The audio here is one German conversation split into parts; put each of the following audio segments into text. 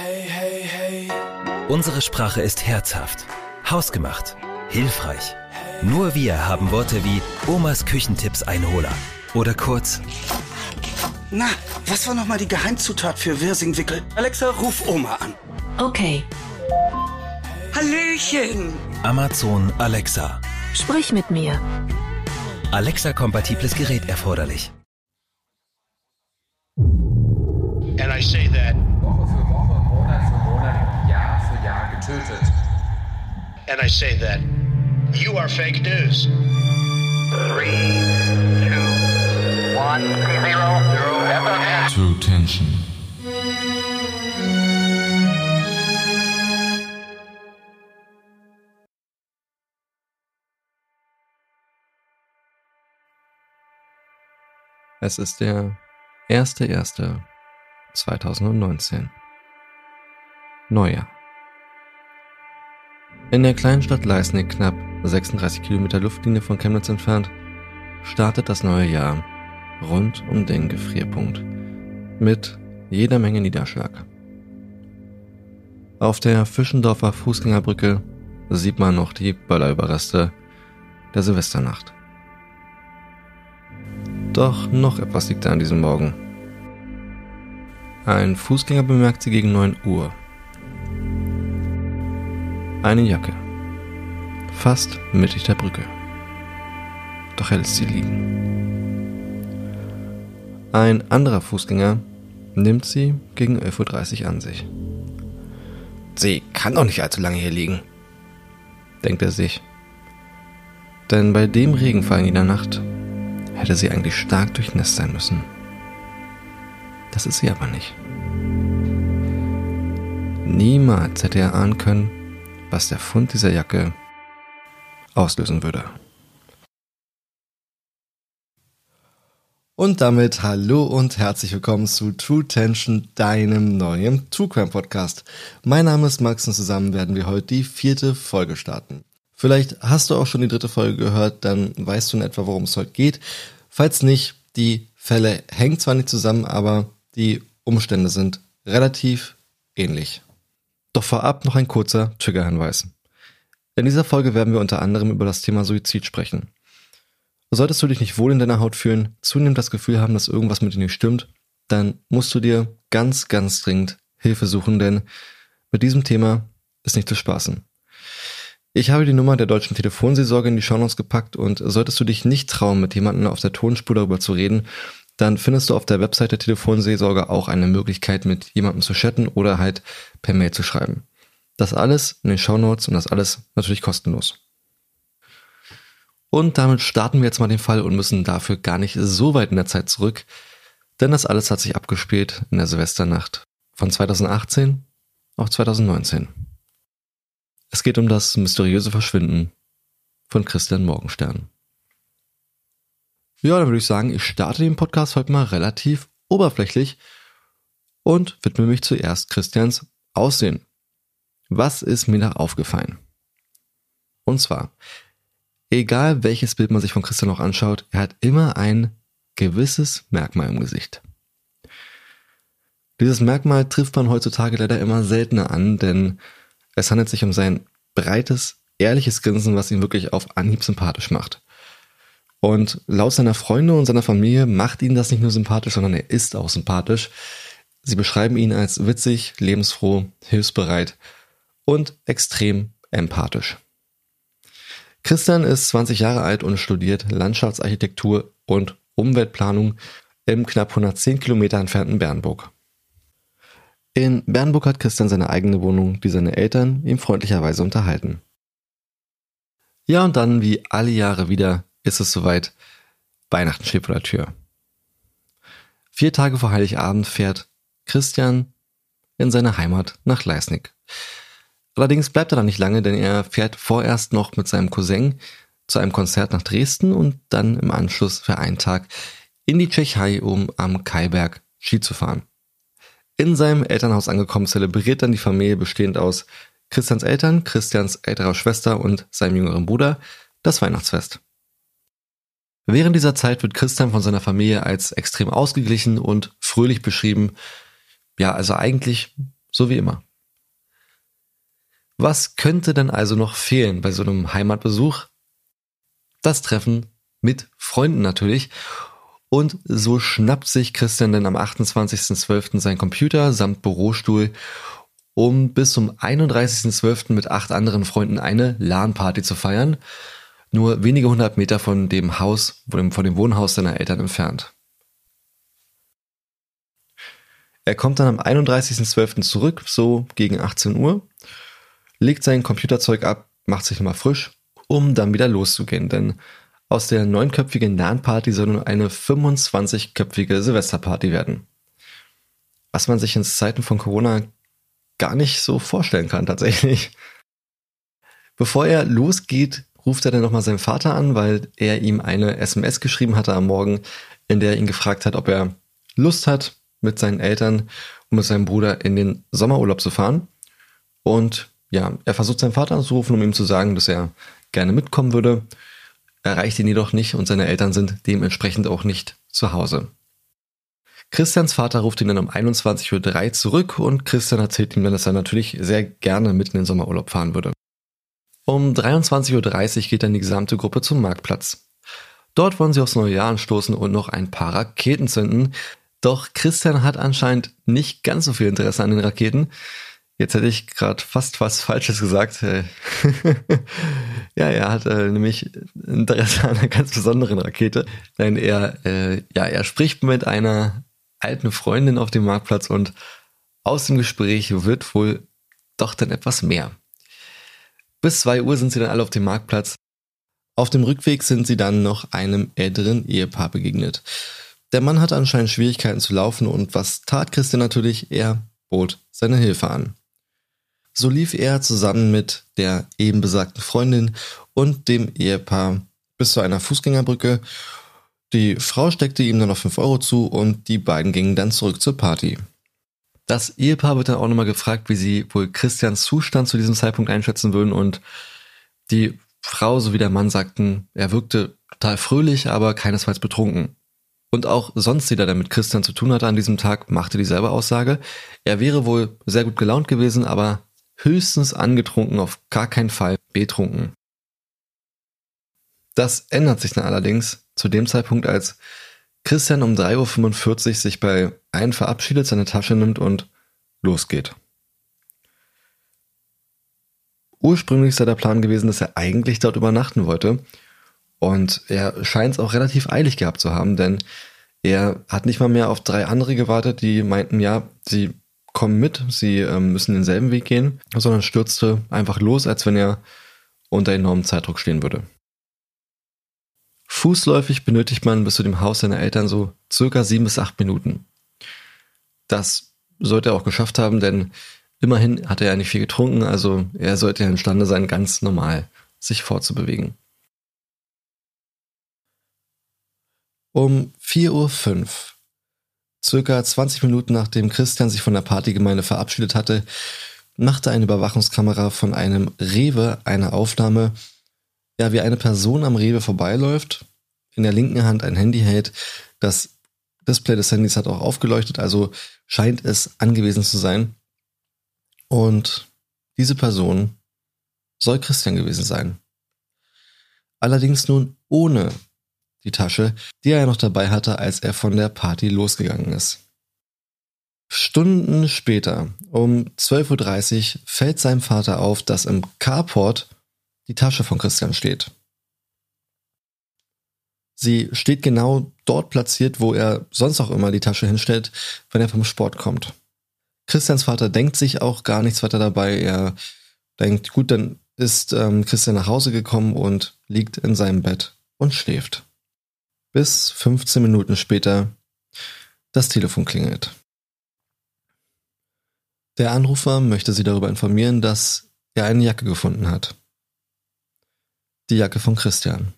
Hey, hey, hey. Unsere Sprache ist herzhaft, hausgemacht, hilfreich. Nur wir haben Worte wie Omas Küchentipps Einholer oder kurz Na, was war nochmal die Geheimzutat für Wirsingwickel? Alexa, ruf Oma an. Okay, Hallöchen. Amazon Alexa. sprich mit mir. Alexa-kompatibles Gerät erforderlich. And I say that, für Jahr getötet. and I say that, you are fake news. Three, two, one, zero, zero, FFN. True Tension. Es ist der 1.1.2019. Neujahr. In der kleinen Stadt Leisnig, knapp 36 Kilometer Luftlinie von Chemnitz entfernt, startet das neue Jahr rund um den Gefrierpunkt mit jeder Menge Niederschlag. Auf der Fischendorfer Fußgängerbrücke sieht man noch die Böllerüberreste der Silvesternacht. Doch noch etwas liegt da an diesem Morgen. Ein Fußgänger bemerkt sie gegen 9 Uhr. Eine Jacke. Fast mittig der Brücke. Doch er lässt sie liegen. Ein anderer Fußgänger nimmt sie gegen 11.30 Uhr an sich. Sie kann doch nicht allzu lange hier liegen, denkt er sich. Denn bei dem Regenfall in der Nacht hätte sie eigentlich stark durchnässt sein müssen. Das ist sie aber nicht. Niemals hätte er ahnen können, was der Fund dieser Jacke auslösen würde. Und damit hallo und herzlich willkommen zu True Tension, deinem neuen True Crime Podcast. Mein Name ist Max und zusammen werden wir heute die vierte Folge starten. Vielleicht hast du auch schon die dritte Folge gehört, dann weißt du in etwa, worum es heute geht. Falls nicht, die Fälle hängen zwar nicht zusammen, aber die Umstände sind relativ ähnlich. Doch vorab noch ein kurzer Triggerhinweis. In dieser Folge werden wir unter anderem über das Thema Suizid sprechen. Solltest du dich nicht wohl in deiner Haut fühlen, zunehmend das Gefühl haben, dass irgendwas mit dir nicht stimmt, dann musst du dir ganz, ganz dringend Hilfe suchen, denn mit diesem Thema ist nicht zu spaßen. Ich habe die Nummer der deutschen Telefonseelsorge in die Shownotes gepackt und solltest du dich nicht trauen, mit jemandem auf der Tonspur darüber zu reden, dann findest du auf der Website der Telefonseelsorge auch eine Möglichkeit, mit jemandem zu chatten oder halt per Mail zu schreiben. Das alles in den Shownotes und das alles natürlich kostenlos. Und damit starten wir jetzt mal den Fall und müssen dafür gar nicht so weit in der Zeit zurück, denn das alles hat sich abgespielt in der Silvesternacht von 2018 auf 2019. Es geht um das mysteriöse Verschwinden von Christian Morgenstern. Ja, dann würde ich sagen, ich starte den Podcast heute mal relativ oberflächlich und widme mich zuerst Christians Aussehen. Was ist mir da aufgefallen? Und zwar, egal welches Bild man sich von Christian noch anschaut, er hat immer ein gewisses Merkmal im Gesicht. Dieses Merkmal trifft man heutzutage leider immer seltener an, denn es handelt sich um sein breites, ehrliches Grinsen, was ihn wirklich auf Anhieb sympathisch macht. Und laut seiner Freunde und seiner Familie macht ihn das nicht nur sympathisch, sondern er ist auch sympathisch. Sie beschreiben ihn als witzig, lebensfroh, hilfsbereit und extrem empathisch. Christian ist 20 Jahre alt und studiert Landschaftsarchitektur und Umweltplanung im knapp 110 Kilometer entfernten Bernburg. In Bernburg hat Christian seine eigene Wohnung, die seine Eltern ihm freundlicherweise unterhalten. Ja, und dann, wie alle Jahre wieder, ist es soweit. Weihnachten steht vor der Tür. Vier Tage vor Heiligabend fährt Christian in seine Heimat nach Leisnig. Allerdings bleibt er da nicht lange, denn er fährt vorerst noch mit seinem Cousin zu einem Konzert nach Dresden und dann im Anschluss für einen Tag in die Tschechei, um am Kaiberg Ski zu fahren. In seinem Elternhaus angekommen zelebriert dann die Familie bestehend aus Christians Eltern, Christians älterer Schwester und seinem jüngeren Bruder das Weihnachtsfest. Während dieser Zeit wird Christian von seiner Familie als extrem ausgeglichen und fröhlich beschrieben. Ja, also eigentlich So wie immer. Was könnte denn also noch fehlen bei so einem Heimatbesuch? Das Treffen mit Freunden natürlich. Und so schnappt sich Christian dann am 28.12. sein Computer samt Bürostuhl, um bis zum 31.12. mit acht anderen Freunden eine LAN-Party zu feiern. Nur wenige hundert Meter von dem Haus, von dem Wohnhaus seiner Eltern entfernt. Er kommt dann am 31.12. zurück, so gegen 18 Uhr, legt sein Computerzeug ab, macht sich nochmal frisch, um dann wieder loszugehen, denn aus der neunköpfigen LAN-Party soll nun eine 25-köpfige Silvesterparty werden. Was man sich in Zeiten von Corona gar nicht so vorstellen kann, tatsächlich. Bevor er losgeht, ruft er dann nochmal seinen Vater an, weil er ihm eine SMS geschrieben hatte am Morgen, in der er ihn gefragt hat, ob er Lust hat, mit seinen Eltern und mit seinem Bruder in den Sommerurlaub zu fahren. Und ja, er versucht seinen Vater anzurufen, um ihm zu sagen, dass er gerne mitkommen würde erreicht ihn jedoch nicht und seine Eltern sind dementsprechend auch nicht zu Hause. Christians Vater ruft ihn dann um 21.03 Uhr zurück und Christian erzählt ihm dann, dass er natürlich sehr gerne mitten in den Sommerurlaub fahren würde. Um 23.30 Uhr geht dann die gesamte Gruppe zum Marktplatz. Dort wollen sie aufs neue Jahr anstoßen und noch ein paar Raketen zünden. Doch Christian hat anscheinend nicht ganz so viel Interesse an den Raketen. Jetzt hätte ich gerade fast was Falsches gesagt. Äh, ja, er hat äh, nämlich Interesse an einer ganz besonderen Rakete. Denn er, äh, ja, er spricht mit einer alten Freundin auf dem Marktplatz und aus dem Gespräch wird wohl doch dann etwas mehr. Bis zwei Uhr sind sie dann alle auf dem Marktplatz. Auf dem Rückweg sind sie dann noch einem älteren Ehepaar begegnet. Der Mann hatte anscheinend Schwierigkeiten zu laufen und was tat Christian natürlich? Er bot seine Hilfe an. So lief er zusammen mit der eben besagten Freundin und dem Ehepaar bis zu einer Fußgängerbrücke. Die Frau steckte ihm dann noch 5 Euro zu und die beiden gingen dann zurück zur Party. Das Ehepaar wird dann auch nochmal gefragt, wie sie wohl Christians Zustand zu diesem Zeitpunkt einschätzen würden und die Frau sowie der Mann sagten, er wirkte total fröhlich, aber keinesfalls betrunken. Und auch sonst jeder, der mit Christian zu tun hatte an diesem Tag, machte dieselbe Aussage. Er wäre wohl sehr gut gelaunt gewesen, aber höchstens angetrunken, auf gar keinen Fall betrunken. Das ändert sich dann allerdings zu dem Zeitpunkt, als Christian um 3.45 Uhr sich bei einem verabschiedet, seine Tasche nimmt und losgeht. Ursprünglich sei der Plan gewesen, dass er eigentlich dort übernachten wollte. Und er scheint es auch relativ eilig gehabt zu haben, denn er hat nicht mal mehr auf drei andere gewartet, die meinten, ja, sie kommen mit, sie ähm, müssen denselben Weg gehen, sondern stürzte einfach los, als wenn er unter enormem Zeitdruck stehen würde. Fußläufig benötigt man bis zu dem Haus seiner Eltern so circa sieben bis acht Minuten. Das sollte er auch geschafft haben, denn immerhin hat er ja nicht viel getrunken, also er sollte ja imstande sein, ganz normal sich fortzubewegen. Um 4.05 Uhr Circa 20 Minuten nachdem Christian sich von der Partygemeinde verabschiedet hatte, machte eine Überwachungskamera von einem Rewe eine Aufnahme, ja, wie eine Person am Rewe vorbeiläuft, in der linken Hand ein Handy hält. Das Display des Handys hat auch aufgeleuchtet, also scheint es angewiesen zu sein. Und diese Person soll Christian gewesen sein. Allerdings nun ohne die Tasche, die er noch dabei hatte, als er von der Party losgegangen ist. Stunden später, um 12.30 Uhr, fällt seinem Vater auf, dass im Carport die Tasche von Christian steht. Sie steht genau dort platziert, wo er sonst auch immer die Tasche hinstellt, wenn er vom Sport kommt. Christians Vater denkt sich auch gar nichts weiter dabei. Er denkt, gut, dann ist ähm, Christian nach Hause gekommen und liegt in seinem Bett und schläft bis 15 Minuten später das Telefon klingelt. Der Anrufer möchte Sie darüber informieren, dass er eine Jacke gefunden hat. Die Jacke von Christian.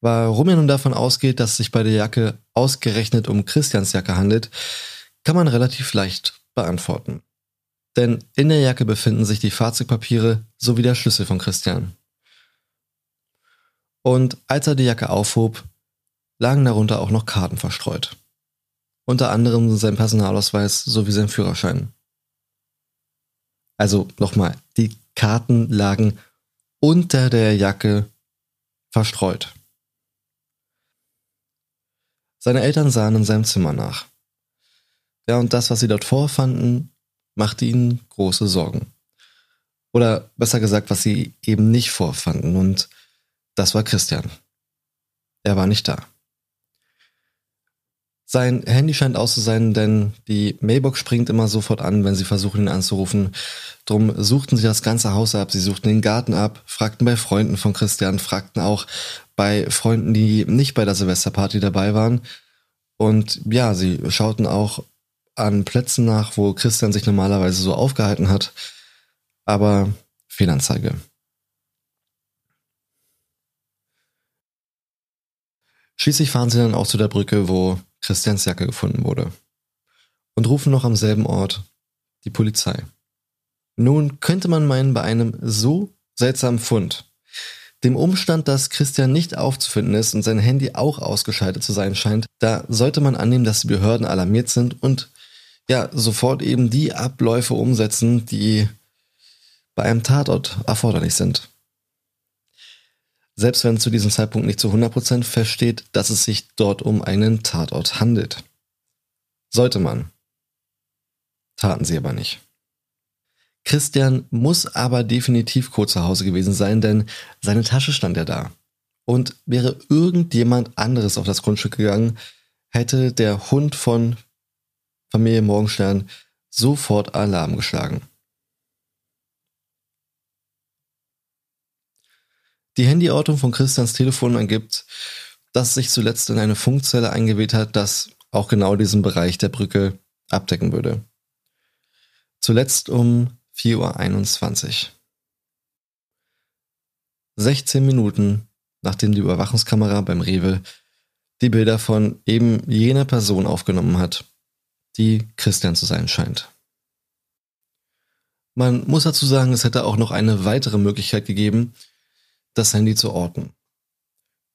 Warum er nun davon ausgeht, dass es sich bei der Jacke ausgerechnet um Christians Jacke handelt, kann man relativ leicht beantworten. Denn in der Jacke befinden sich die Fahrzeugpapiere sowie der Schlüssel von Christian. Und als er die Jacke aufhob, lagen darunter auch noch Karten verstreut. Unter anderem sein Personalausweis sowie sein Führerschein. Also nochmal, die Karten lagen unter der Jacke verstreut. Seine Eltern sahen in seinem Zimmer nach. Ja, und das, was sie dort vorfanden, machte ihnen große Sorgen. Oder besser gesagt, was sie eben nicht vorfanden. Und das war Christian. Er war nicht da. Sein Handy scheint aus zu sein, denn die Mailbox springt immer sofort an, wenn sie versuchen, ihn anzurufen. Drum suchten sie das ganze Haus ab, sie suchten den Garten ab, fragten bei Freunden von Christian, fragten auch bei Freunden, die nicht bei der Silvesterparty dabei waren. Und ja, sie schauten auch an Plätzen nach, wo Christian sich normalerweise so aufgehalten hat. Aber Fehlanzeige. Schließlich fahren sie dann auch zu der Brücke, wo Christians Jacke gefunden wurde. Und rufen noch am selben Ort die Polizei. Nun könnte man meinen, bei einem so seltsamen Fund, dem Umstand, dass Christian nicht aufzufinden ist und sein Handy auch ausgeschaltet zu sein scheint, da sollte man annehmen, dass die Behörden alarmiert sind und ja, sofort eben die Abläufe umsetzen, die bei einem Tatort erforderlich sind. Selbst wenn zu diesem Zeitpunkt nicht zu 100% feststeht, dass es sich dort um einen Tatort handelt. Sollte man. Taten sie aber nicht. Christian muss aber definitiv kurz zu Hause gewesen sein, denn seine Tasche stand ja da. Und wäre irgendjemand anderes auf das Grundstück gegangen, hätte der Hund von Familie Morgenstern sofort Alarm geschlagen. Die Handyortung von Christians Telefon ergibt, dass sich zuletzt in eine Funkzelle eingewählt hat, das auch genau diesen Bereich der Brücke abdecken würde. Zuletzt um 4.21 Uhr. 16 Minuten nachdem die Überwachungskamera beim Rewe die Bilder von eben jener Person aufgenommen hat, die Christian zu sein scheint. Man muss dazu sagen, es hätte auch noch eine weitere Möglichkeit gegeben, das Handy zu orten.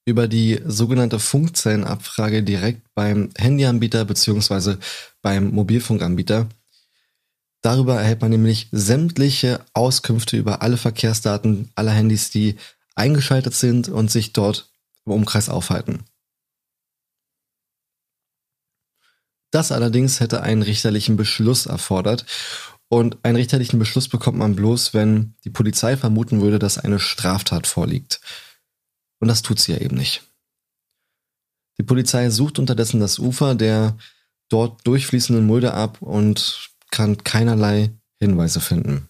Über die sogenannte Funkzellenabfrage direkt beim Handyanbieter bzw. beim Mobilfunkanbieter. Darüber erhält man nämlich sämtliche Auskünfte über alle Verkehrsdaten aller Handys, die eingeschaltet sind und sich dort im Umkreis aufhalten. Das allerdings hätte einen richterlichen Beschluss erfordert. Und einen richterlichen Beschluss bekommt man bloß, wenn die Polizei vermuten würde, dass eine Straftat vorliegt. Und das tut sie ja eben nicht. Die Polizei sucht unterdessen das Ufer der dort durchfließenden Mulde ab und kann keinerlei Hinweise finden.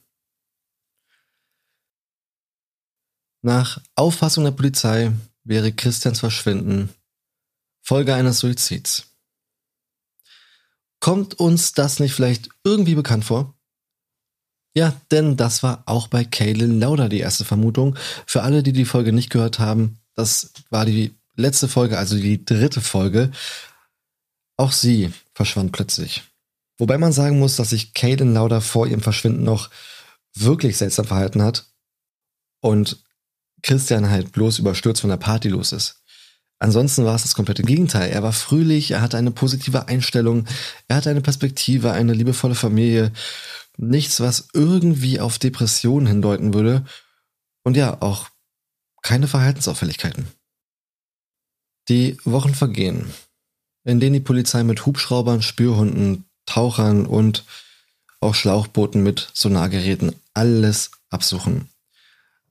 Nach Auffassung der Polizei wäre Christians Verschwinden Folge eines Suizids. Kommt uns das nicht vielleicht irgendwie bekannt vor? Ja, denn das war auch bei Kaylin Lauder die erste Vermutung. Für alle, die die Folge nicht gehört haben, das war die letzte Folge, also die dritte Folge. Auch sie verschwand plötzlich. Wobei man sagen muss, dass sich Kaylin Lauder vor ihrem Verschwinden noch wirklich seltsam verhalten hat und Christian halt bloß überstürzt von der Party los ist. Ansonsten war es das komplette Gegenteil. Er war fröhlich, er hatte eine positive Einstellung, er hatte eine Perspektive, eine liebevolle Familie. Nichts, was irgendwie auf Depressionen hindeuten würde. Und ja, auch keine Verhaltensauffälligkeiten. Die Wochen vergehen, in denen die Polizei mit Hubschraubern, Spürhunden, Tauchern und auch Schlauchbooten mit Sonargeräten alles absuchen.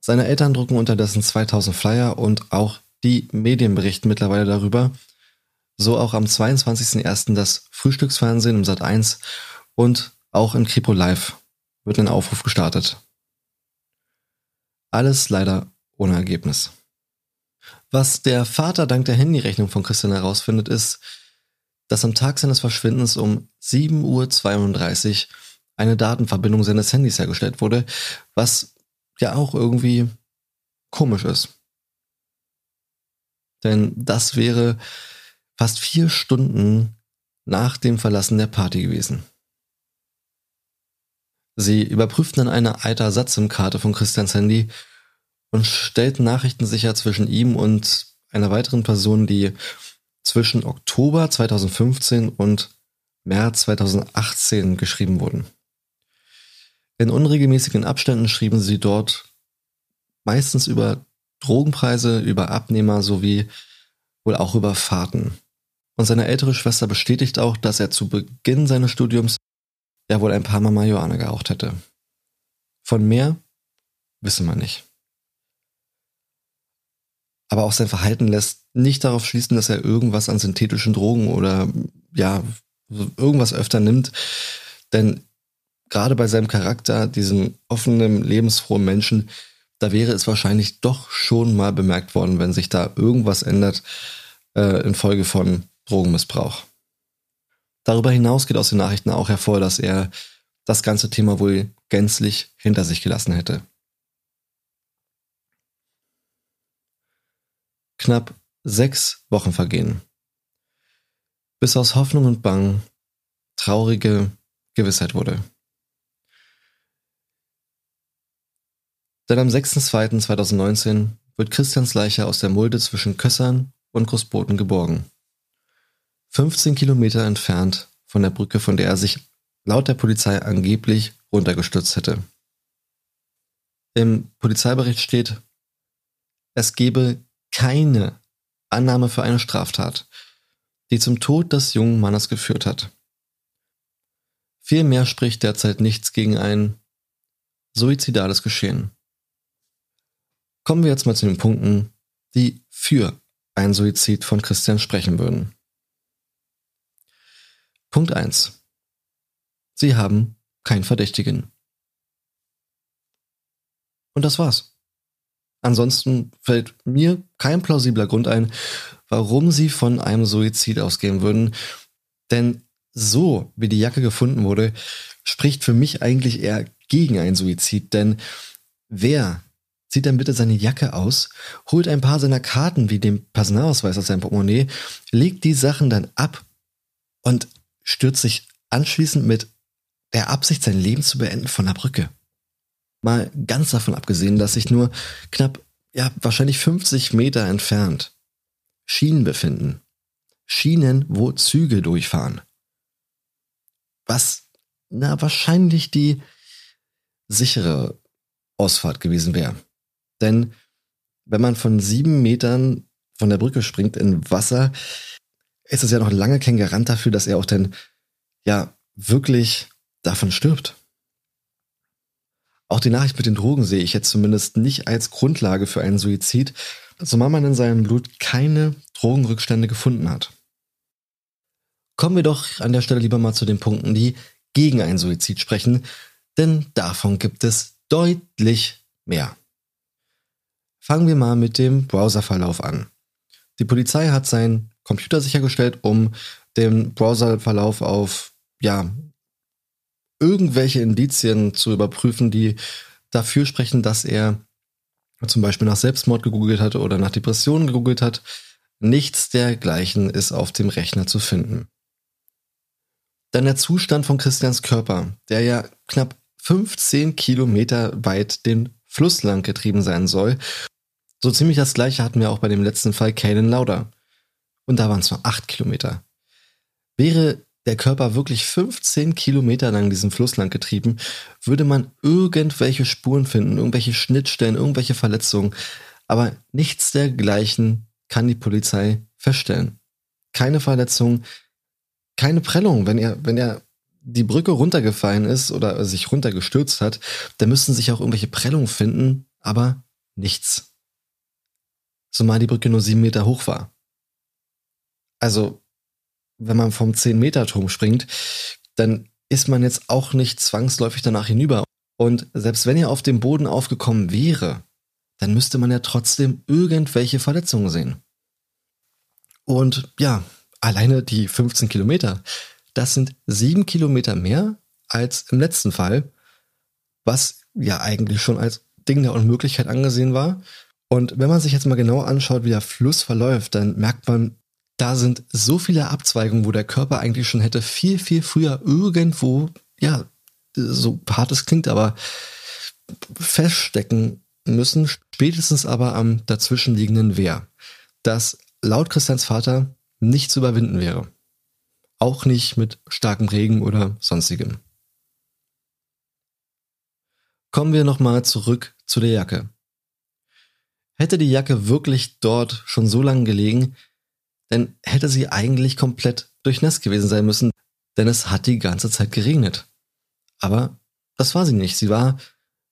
Seine Eltern drucken unterdessen 2000 Flyer und auch die Medien berichten mittlerweile darüber. So auch am 22.01. das Frühstücksfernsehen im Sat 1 und auch in Kripo Live wird ein Aufruf gestartet. Alles leider ohne Ergebnis. Was der Vater dank der Handyrechnung von Christian herausfindet, ist, dass am Tag seines Verschwindens um 7.32 Uhr eine Datenverbindung seines Handys hergestellt wurde, was ja auch irgendwie komisch ist. Denn das wäre fast vier Stunden nach dem Verlassen der Party gewesen. Sie überprüften dann eine alte SIM-Karte von Christians Handy und stellten Nachrichten sicher zwischen ihm und einer weiteren Person, die zwischen Oktober 2015 und März 2018 geschrieben wurden. In unregelmäßigen Abständen schrieben sie dort meistens über Drogenpreise, über Abnehmer sowie wohl auch über Fahrten. Und seine ältere Schwester bestätigt auch, dass er zu Beginn seines Studiums ja wohl ein paar Mal Marihuana geraucht hätte. Von mehr wissen wir nicht. Aber auch sein Verhalten lässt nicht darauf schließen, dass er irgendwas an synthetischen Drogen oder ja, irgendwas öfter nimmt. Denn gerade bei seinem Charakter, diesem offenen, lebensfrohen Menschen, da wäre es wahrscheinlich doch schon mal bemerkt worden, wenn sich da irgendwas ändert äh, infolge von Drogenmissbrauch. Darüber hinaus geht aus den Nachrichten auch hervor, dass er das ganze Thema wohl gänzlich hinter sich gelassen hätte. Knapp sechs Wochen vergehen, bis aus Hoffnung und Bang traurige Gewissheit wurde. Denn am 6.2.2019 wird Christians Leiche aus der Mulde zwischen Kössern und Großboten geborgen. 15 Kilometer entfernt von der Brücke, von der er sich laut der Polizei angeblich runtergestürzt hätte. Im Polizeibericht steht, es gebe keine Annahme für eine Straftat, die zum Tod des jungen Mannes geführt hat. Vielmehr spricht derzeit nichts gegen ein suizidales Geschehen. Kommen wir jetzt mal zu den Punkten, die für ein Suizid von Christian sprechen würden. Punkt 1. Sie haben keinen Verdächtigen. Und das war's. Ansonsten fällt mir kein plausibler Grund ein, warum sie von einem Suizid ausgehen würden. Denn so, wie die Jacke gefunden wurde, spricht für mich eigentlich eher gegen einen Suizid. Denn wer zieht dann bitte seine Jacke aus, holt ein paar seiner Karten wie dem Personalausweis aus seinem Portemonnaie, legt die Sachen dann ab und stürzt sich anschließend mit der Absicht, sein Leben zu beenden, von der Brücke. Mal ganz davon abgesehen, dass sich nur knapp, ja, wahrscheinlich 50 Meter entfernt Schienen befinden. Schienen, wo Züge durchfahren. Was, na, wahrscheinlich die sichere Ausfahrt gewesen wäre. Denn wenn man von sieben Metern von der Brücke springt in Wasser, ist es ja noch lange kein Garant dafür, dass er auch denn ja wirklich davon stirbt. Auch die Nachricht mit den Drogen sehe ich jetzt zumindest nicht als Grundlage für einen Suizid, zumal man in seinem Blut keine Drogenrückstände gefunden hat. Kommen wir doch an der Stelle lieber mal zu den Punkten, die gegen einen Suizid sprechen, denn davon gibt es deutlich mehr. Fangen wir mal mit dem Browserverlauf an. Die Polizei hat seinen Computer sichergestellt, um den Browserverlauf auf ja, irgendwelche Indizien zu überprüfen, die dafür sprechen, dass er zum Beispiel nach Selbstmord gegoogelt hat oder nach Depressionen gegoogelt hat. Nichts dergleichen ist auf dem Rechner zu finden. Dann der Zustand von Christians Körper, der ja knapp 15 Kilometer weit den Fluss lang getrieben sein soll. So ziemlich das gleiche hatten wir auch bei dem letzten Fall Kalen Lauder. Und da waren es nur 8 Kilometer. Wäre der Körper wirklich 15 Kilometer lang diesen Fluss lang getrieben, würde man irgendwelche Spuren finden, irgendwelche Schnittstellen, irgendwelche Verletzungen. Aber nichts dergleichen kann die Polizei feststellen. Keine Verletzung, keine Prellung. Wenn er, wenn er die Brücke runtergefallen ist oder sich runtergestürzt hat, dann müssten sich auch irgendwelche Prellungen finden, aber nichts. Zumal die Brücke nur sieben Meter hoch war. Also wenn man vom 10-Meter-Turm springt, dann ist man jetzt auch nicht zwangsläufig danach hinüber. Und selbst wenn er auf dem Boden aufgekommen wäre, dann müsste man ja trotzdem irgendwelche Verletzungen sehen. Und ja, alleine die 15 Kilometer, das sind sieben Kilometer mehr als im letzten Fall, was ja eigentlich schon als Ding der Unmöglichkeit angesehen war. Und wenn man sich jetzt mal genau anschaut, wie der Fluss verläuft, dann merkt man, da sind so viele Abzweigungen, wo der Körper eigentlich schon hätte viel, viel früher irgendwo, ja, so hart es klingt, aber feststecken müssen, spätestens aber am dazwischenliegenden Wehr, das laut Christians Vater nicht zu überwinden wäre. Auch nicht mit starkem Regen oder sonstigem. Kommen wir nochmal zurück zu der Jacke. Hätte die Jacke wirklich dort schon so lange gelegen, dann hätte sie eigentlich komplett durchnässt gewesen sein müssen, denn es hat die ganze Zeit geregnet. Aber das war sie nicht. Sie war,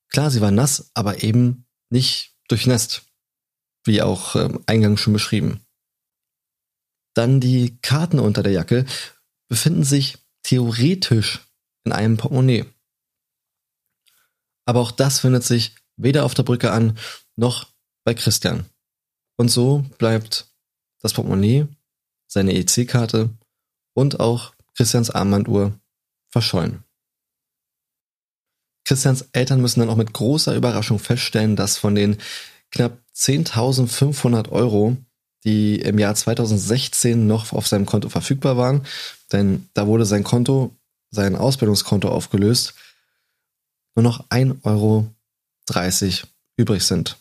klar, sie war nass, aber eben nicht durchnässt. Wie auch ähm, eingangs schon beschrieben. Dann die Karten unter der Jacke befinden sich theoretisch in einem Portemonnaie. Aber auch das findet sich weder auf der Brücke an, noch bei Christian. Und so bleibt das Portemonnaie, seine EC-Karte und auch Christians Armbanduhr verschollen. Christians Eltern müssen dann auch mit großer Überraschung feststellen, dass von den knapp 10.500 Euro, die im Jahr 2016 noch auf seinem Konto verfügbar waren, denn da wurde sein Konto, sein Ausbildungskonto aufgelöst, nur noch 1,30 Euro übrig sind.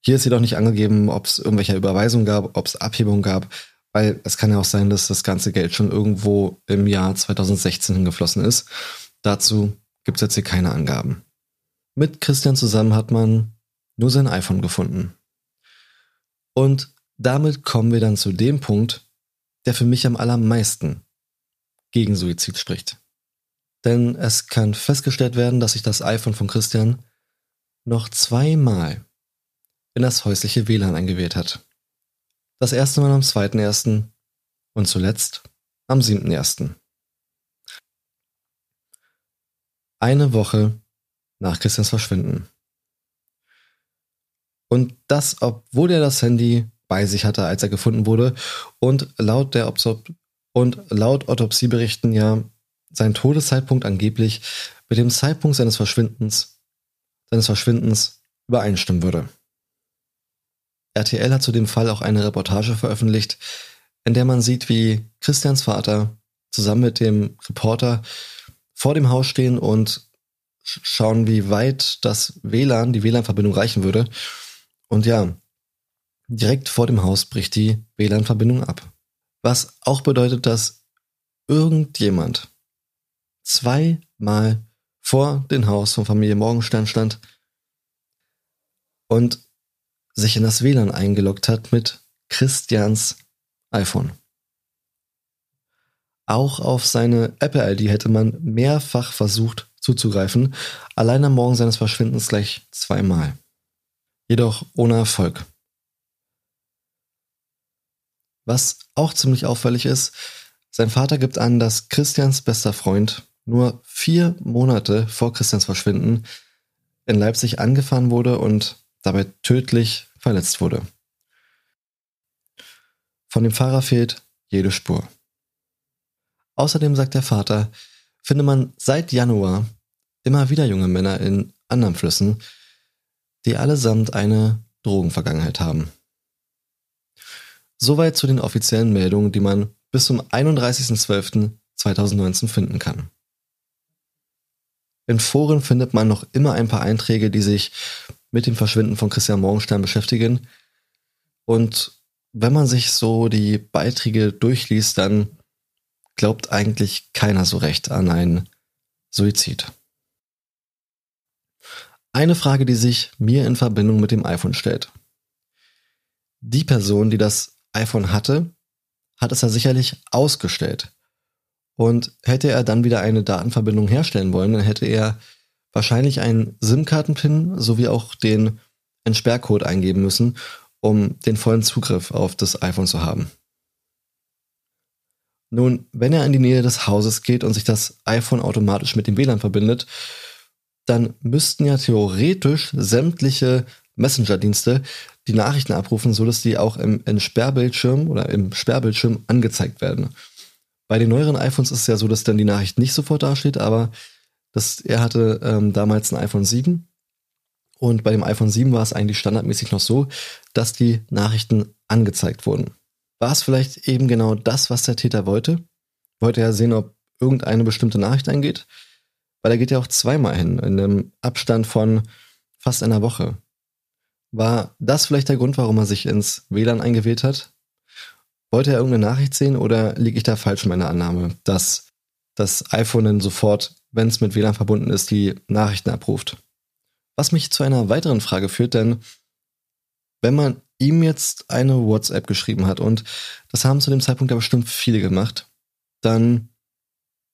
Hier ist jedoch nicht angegeben, ob es irgendwelche Überweisungen gab, ob es Abhebungen gab, weil es kann ja auch sein, dass das ganze Geld schon irgendwo im Jahr 2016 hingeflossen ist. Dazu gibt es jetzt hier keine Angaben. Mit Christian zusammen hat man nur sein iPhone gefunden. Und damit kommen wir dann zu dem Punkt, der für mich am allermeisten gegen Suizid spricht. Denn es kann festgestellt werden, dass sich das iPhone von Christian noch zweimal in das häusliche WLAN eingewählt hat. Das erste Mal am 2.1. und zuletzt am 7.1. Eine Woche nach Christians Verschwinden. Und das, obwohl er das Handy bei sich hatte, als er gefunden wurde und laut der Obsop und laut Autopsieberichten ja sein Todeszeitpunkt angeblich mit dem Zeitpunkt seines Verschwindens, seines Verschwindens übereinstimmen würde. RTL hat zu dem Fall auch eine Reportage veröffentlicht, in der man sieht, wie Christians Vater zusammen mit dem Reporter vor dem Haus stehen und schauen, wie weit das WLAN, die WLAN-Verbindung reichen würde. Und ja, direkt vor dem Haus bricht die WLAN-Verbindung ab. Was auch bedeutet, dass irgendjemand zweimal vor dem Haus von Familie Morgenstern stand und sich in das WLAN eingeloggt hat mit Christians iPhone. Auch auf seine Apple-ID hätte man mehrfach versucht zuzugreifen, allein am Morgen seines Verschwindens gleich zweimal. Jedoch ohne Erfolg. Was auch ziemlich auffällig ist, sein Vater gibt an, dass Christians bester Freund nur vier Monate vor Christians Verschwinden in Leipzig angefahren wurde und dabei tödlich verletzt wurde. Von dem Fahrer fehlt jede Spur. Außerdem sagt der Vater, finde man seit Januar immer wieder junge Männer in anderen Flüssen, die allesamt eine Drogenvergangenheit haben. Soweit zu den offiziellen Meldungen, die man bis zum 31.12.2019 finden kann. In Foren findet man noch immer ein paar Einträge, die sich mit dem Verschwinden von Christian Morgenstern beschäftigen. Und wenn man sich so die Beiträge durchliest, dann glaubt eigentlich keiner so recht an einen Suizid. Eine Frage, die sich mir in Verbindung mit dem iPhone stellt. Die Person, die das iPhone hatte, hat es ja sicherlich ausgestellt. Und hätte er dann wieder eine Datenverbindung herstellen wollen, dann hätte er wahrscheinlich einen SIM-Karten-Pin sowie auch den Entsperrcode eingeben müssen, um den vollen Zugriff auf das iPhone zu haben. Nun, wenn er in die Nähe des Hauses geht und sich das iPhone automatisch mit dem WLAN verbindet, dann müssten ja theoretisch sämtliche Messenger-Dienste die Nachrichten abrufen, sodass die auch im, im Sperrbildschirm oder im Sperrbildschirm angezeigt werden. Bei den neueren iPhones ist es ja so, dass dann die Nachricht nicht sofort dasteht, aber das, er hatte ähm, damals ein iPhone 7 und bei dem iPhone 7 war es eigentlich standardmäßig noch so, dass die Nachrichten angezeigt wurden. War es vielleicht eben genau das, was der Täter wollte? Wollte er sehen, ob irgendeine bestimmte Nachricht eingeht? Weil er geht ja auch zweimal hin, in einem Abstand von fast einer Woche. War das vielleicht der Grund, warum er sich ins WLAN eingewählt hat? Wollte er irgendeine Nachricht sehen oder liege ich da falsch in meiner Annahme, dass das iPhone dann sofort wenn es mit WLAN verbunden ist, die Nachrichten abruft. Was mich zu einer weiteren Frage führt, denn wenn man ihm jetzt eine WhatsApp geschrieben hat und das haben zu dem Zeitpunkt ja bestimmt viele gemacht, dann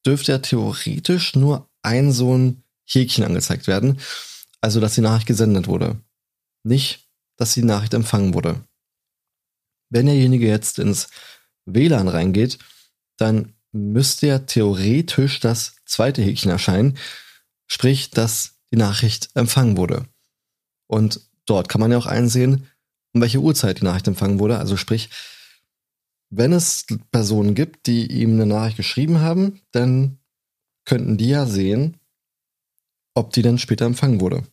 dürfte ja theoretisch nur ein so ein Häkchen angezeigt werden, also dass die Nachricht gesendet wurde. Nicht, dass die Nachricht empfangen wurde. Wenn derjenige jetzt ins WLAN reingeht, dann müsste ja theoretisch das zweite Häkchen erscheinen, sprich, dass die Nachricht empfangen wurde. Und dort kann man ja auch einsehen, um welche Uhrzeit die Nachricht empfangen wurde. Also sprich, wenn es Personen gibt, die ihm eine Nachricht geschrieben haben, dann könnten die ja sehen, ob die dann später empfangen wurde.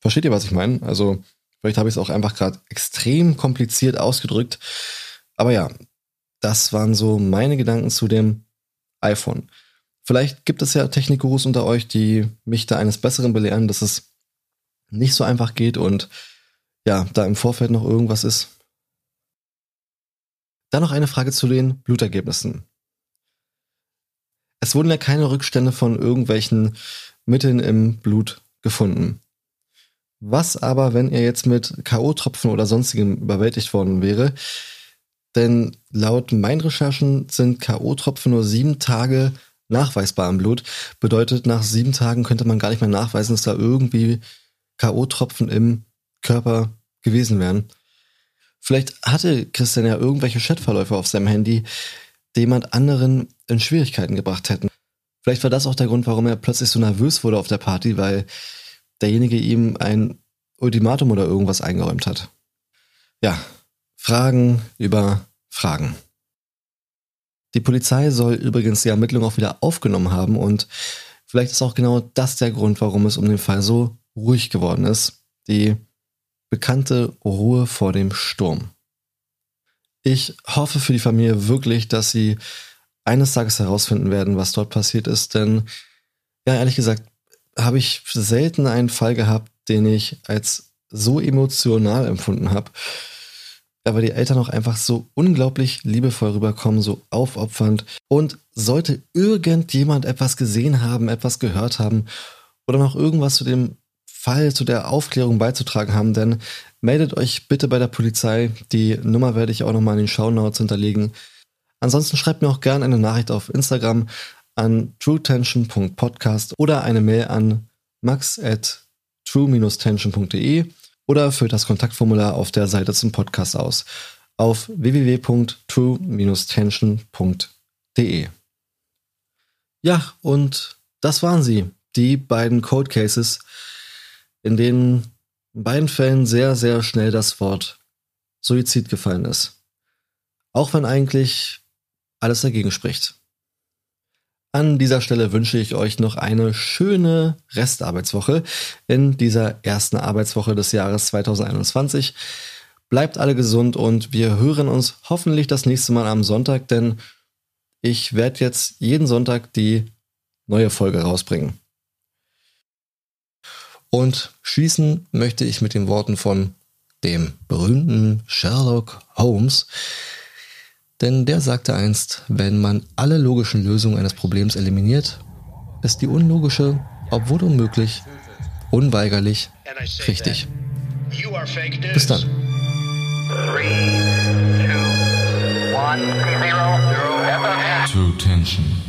Versteht ihr, was ich meine? Also, vielleicht habe ich es auch einfach gerade extrem kompliziert ausgedrückt. Aber ja, das waren so meine Gedanken zu dem iPhone. Vielleicht gibt es ja Technikgurus unter euch, die mich da eines Besseren belehren, dass es nicht so einfach geht und ja, da im Vorfeld noch irgendwas ist. Dann noch eine Frage zu den Blutergebnissen. Es wurden ja keine Rückstände von irgendwelchen Mitteln im Blut gefunden. Was aber, wenn er jetzt mit K.O.-Tropfen oder sonstigem überwältigt worden wäre? Denn laut meinen Recherchen sind K.O.-Tropfen nur sieben Tage nachweisbar im Blut. Bedeutet, nach sieben Tagen könnte man gar nicht mehr nachweisen, dass da irgendwie K.O.-Tropfen im Körper gewesen wären. Vielleicht hatte Christian ja irgendwelche Chatverläufe auf seinem Handy, die jemand anderen in Schwierigkeiten gebracht hätten. Vielleicht war das auch der Grund, warum er plötzlich so nervös wurde auf der Party, weil derjenige ihm ein Ultimatum oder irgendwas eingeräumt hat. Ja, Fragen über Fragen. Die Polizei soll übrigens die Ermittlung auch wieder aufgenommen haben und vielleicht ist auch genau das der Grund, warum es um den Fall so ruhig geworden ist. Die bekannte Ruhe vor dem Sturm. Ich hoffe für die Familie wirklich, dass sie eines Tages herausfinden werden, was dort passiert ist, denn ja, ehrlich gesagt, habe ich selten einen Fall gehabt, den ich als so emotional empfunden habe. Aber die Eltern auch einfach so unglaublich liebevoll rüberkommen, so aufopfernd. Und sollte irgendjemand etwas gesehen haben, etwas gehört haben oder noch irgendwas zu dem Fall, zu der Aufklärung beizutragen haben, dann meldet euch bitte bei der Polizei. Die Nummer werde ich auch nochmal in den Shownotes hinterlegen. Ansonsten schreibt mir auch gerne eine Nachricht auf Instagram an truetension.podcast oder eine Mail an max at true-tension.de oder füllt das Kontaktformular auf der Seite zum Podcast aus auf www.true-tension.de. Ja, und das waren sie, die beiden Code Cases, in denen in beiden Fällen sehr, sehr schnell das Wort Suizid gefallen ist. Auch wenn eigentlich alles dagegen spricht. An dieser Stelle wünsche ich euch noch eine schöne Restarbeitswoche in dieser ersten Arbeitswoche des Jahres 2021. Bleibt alle gesund und wir hören uns hoffentlich das nächste Mal am Sonntag, denn ich werde jetzt jeden Sonntag die neue Folge rausbringen. Und schließen möchte ich mit den Worten von dem berühmten Sherlock Holmes, denn der sagte einst, wenn man alle logischen Lösungen eines Problems eliminiert, ist die unlogische, obwohl unmöglich, unweigerlich richtig. Bis dann. Three, two, one, zero, zero, True Tension.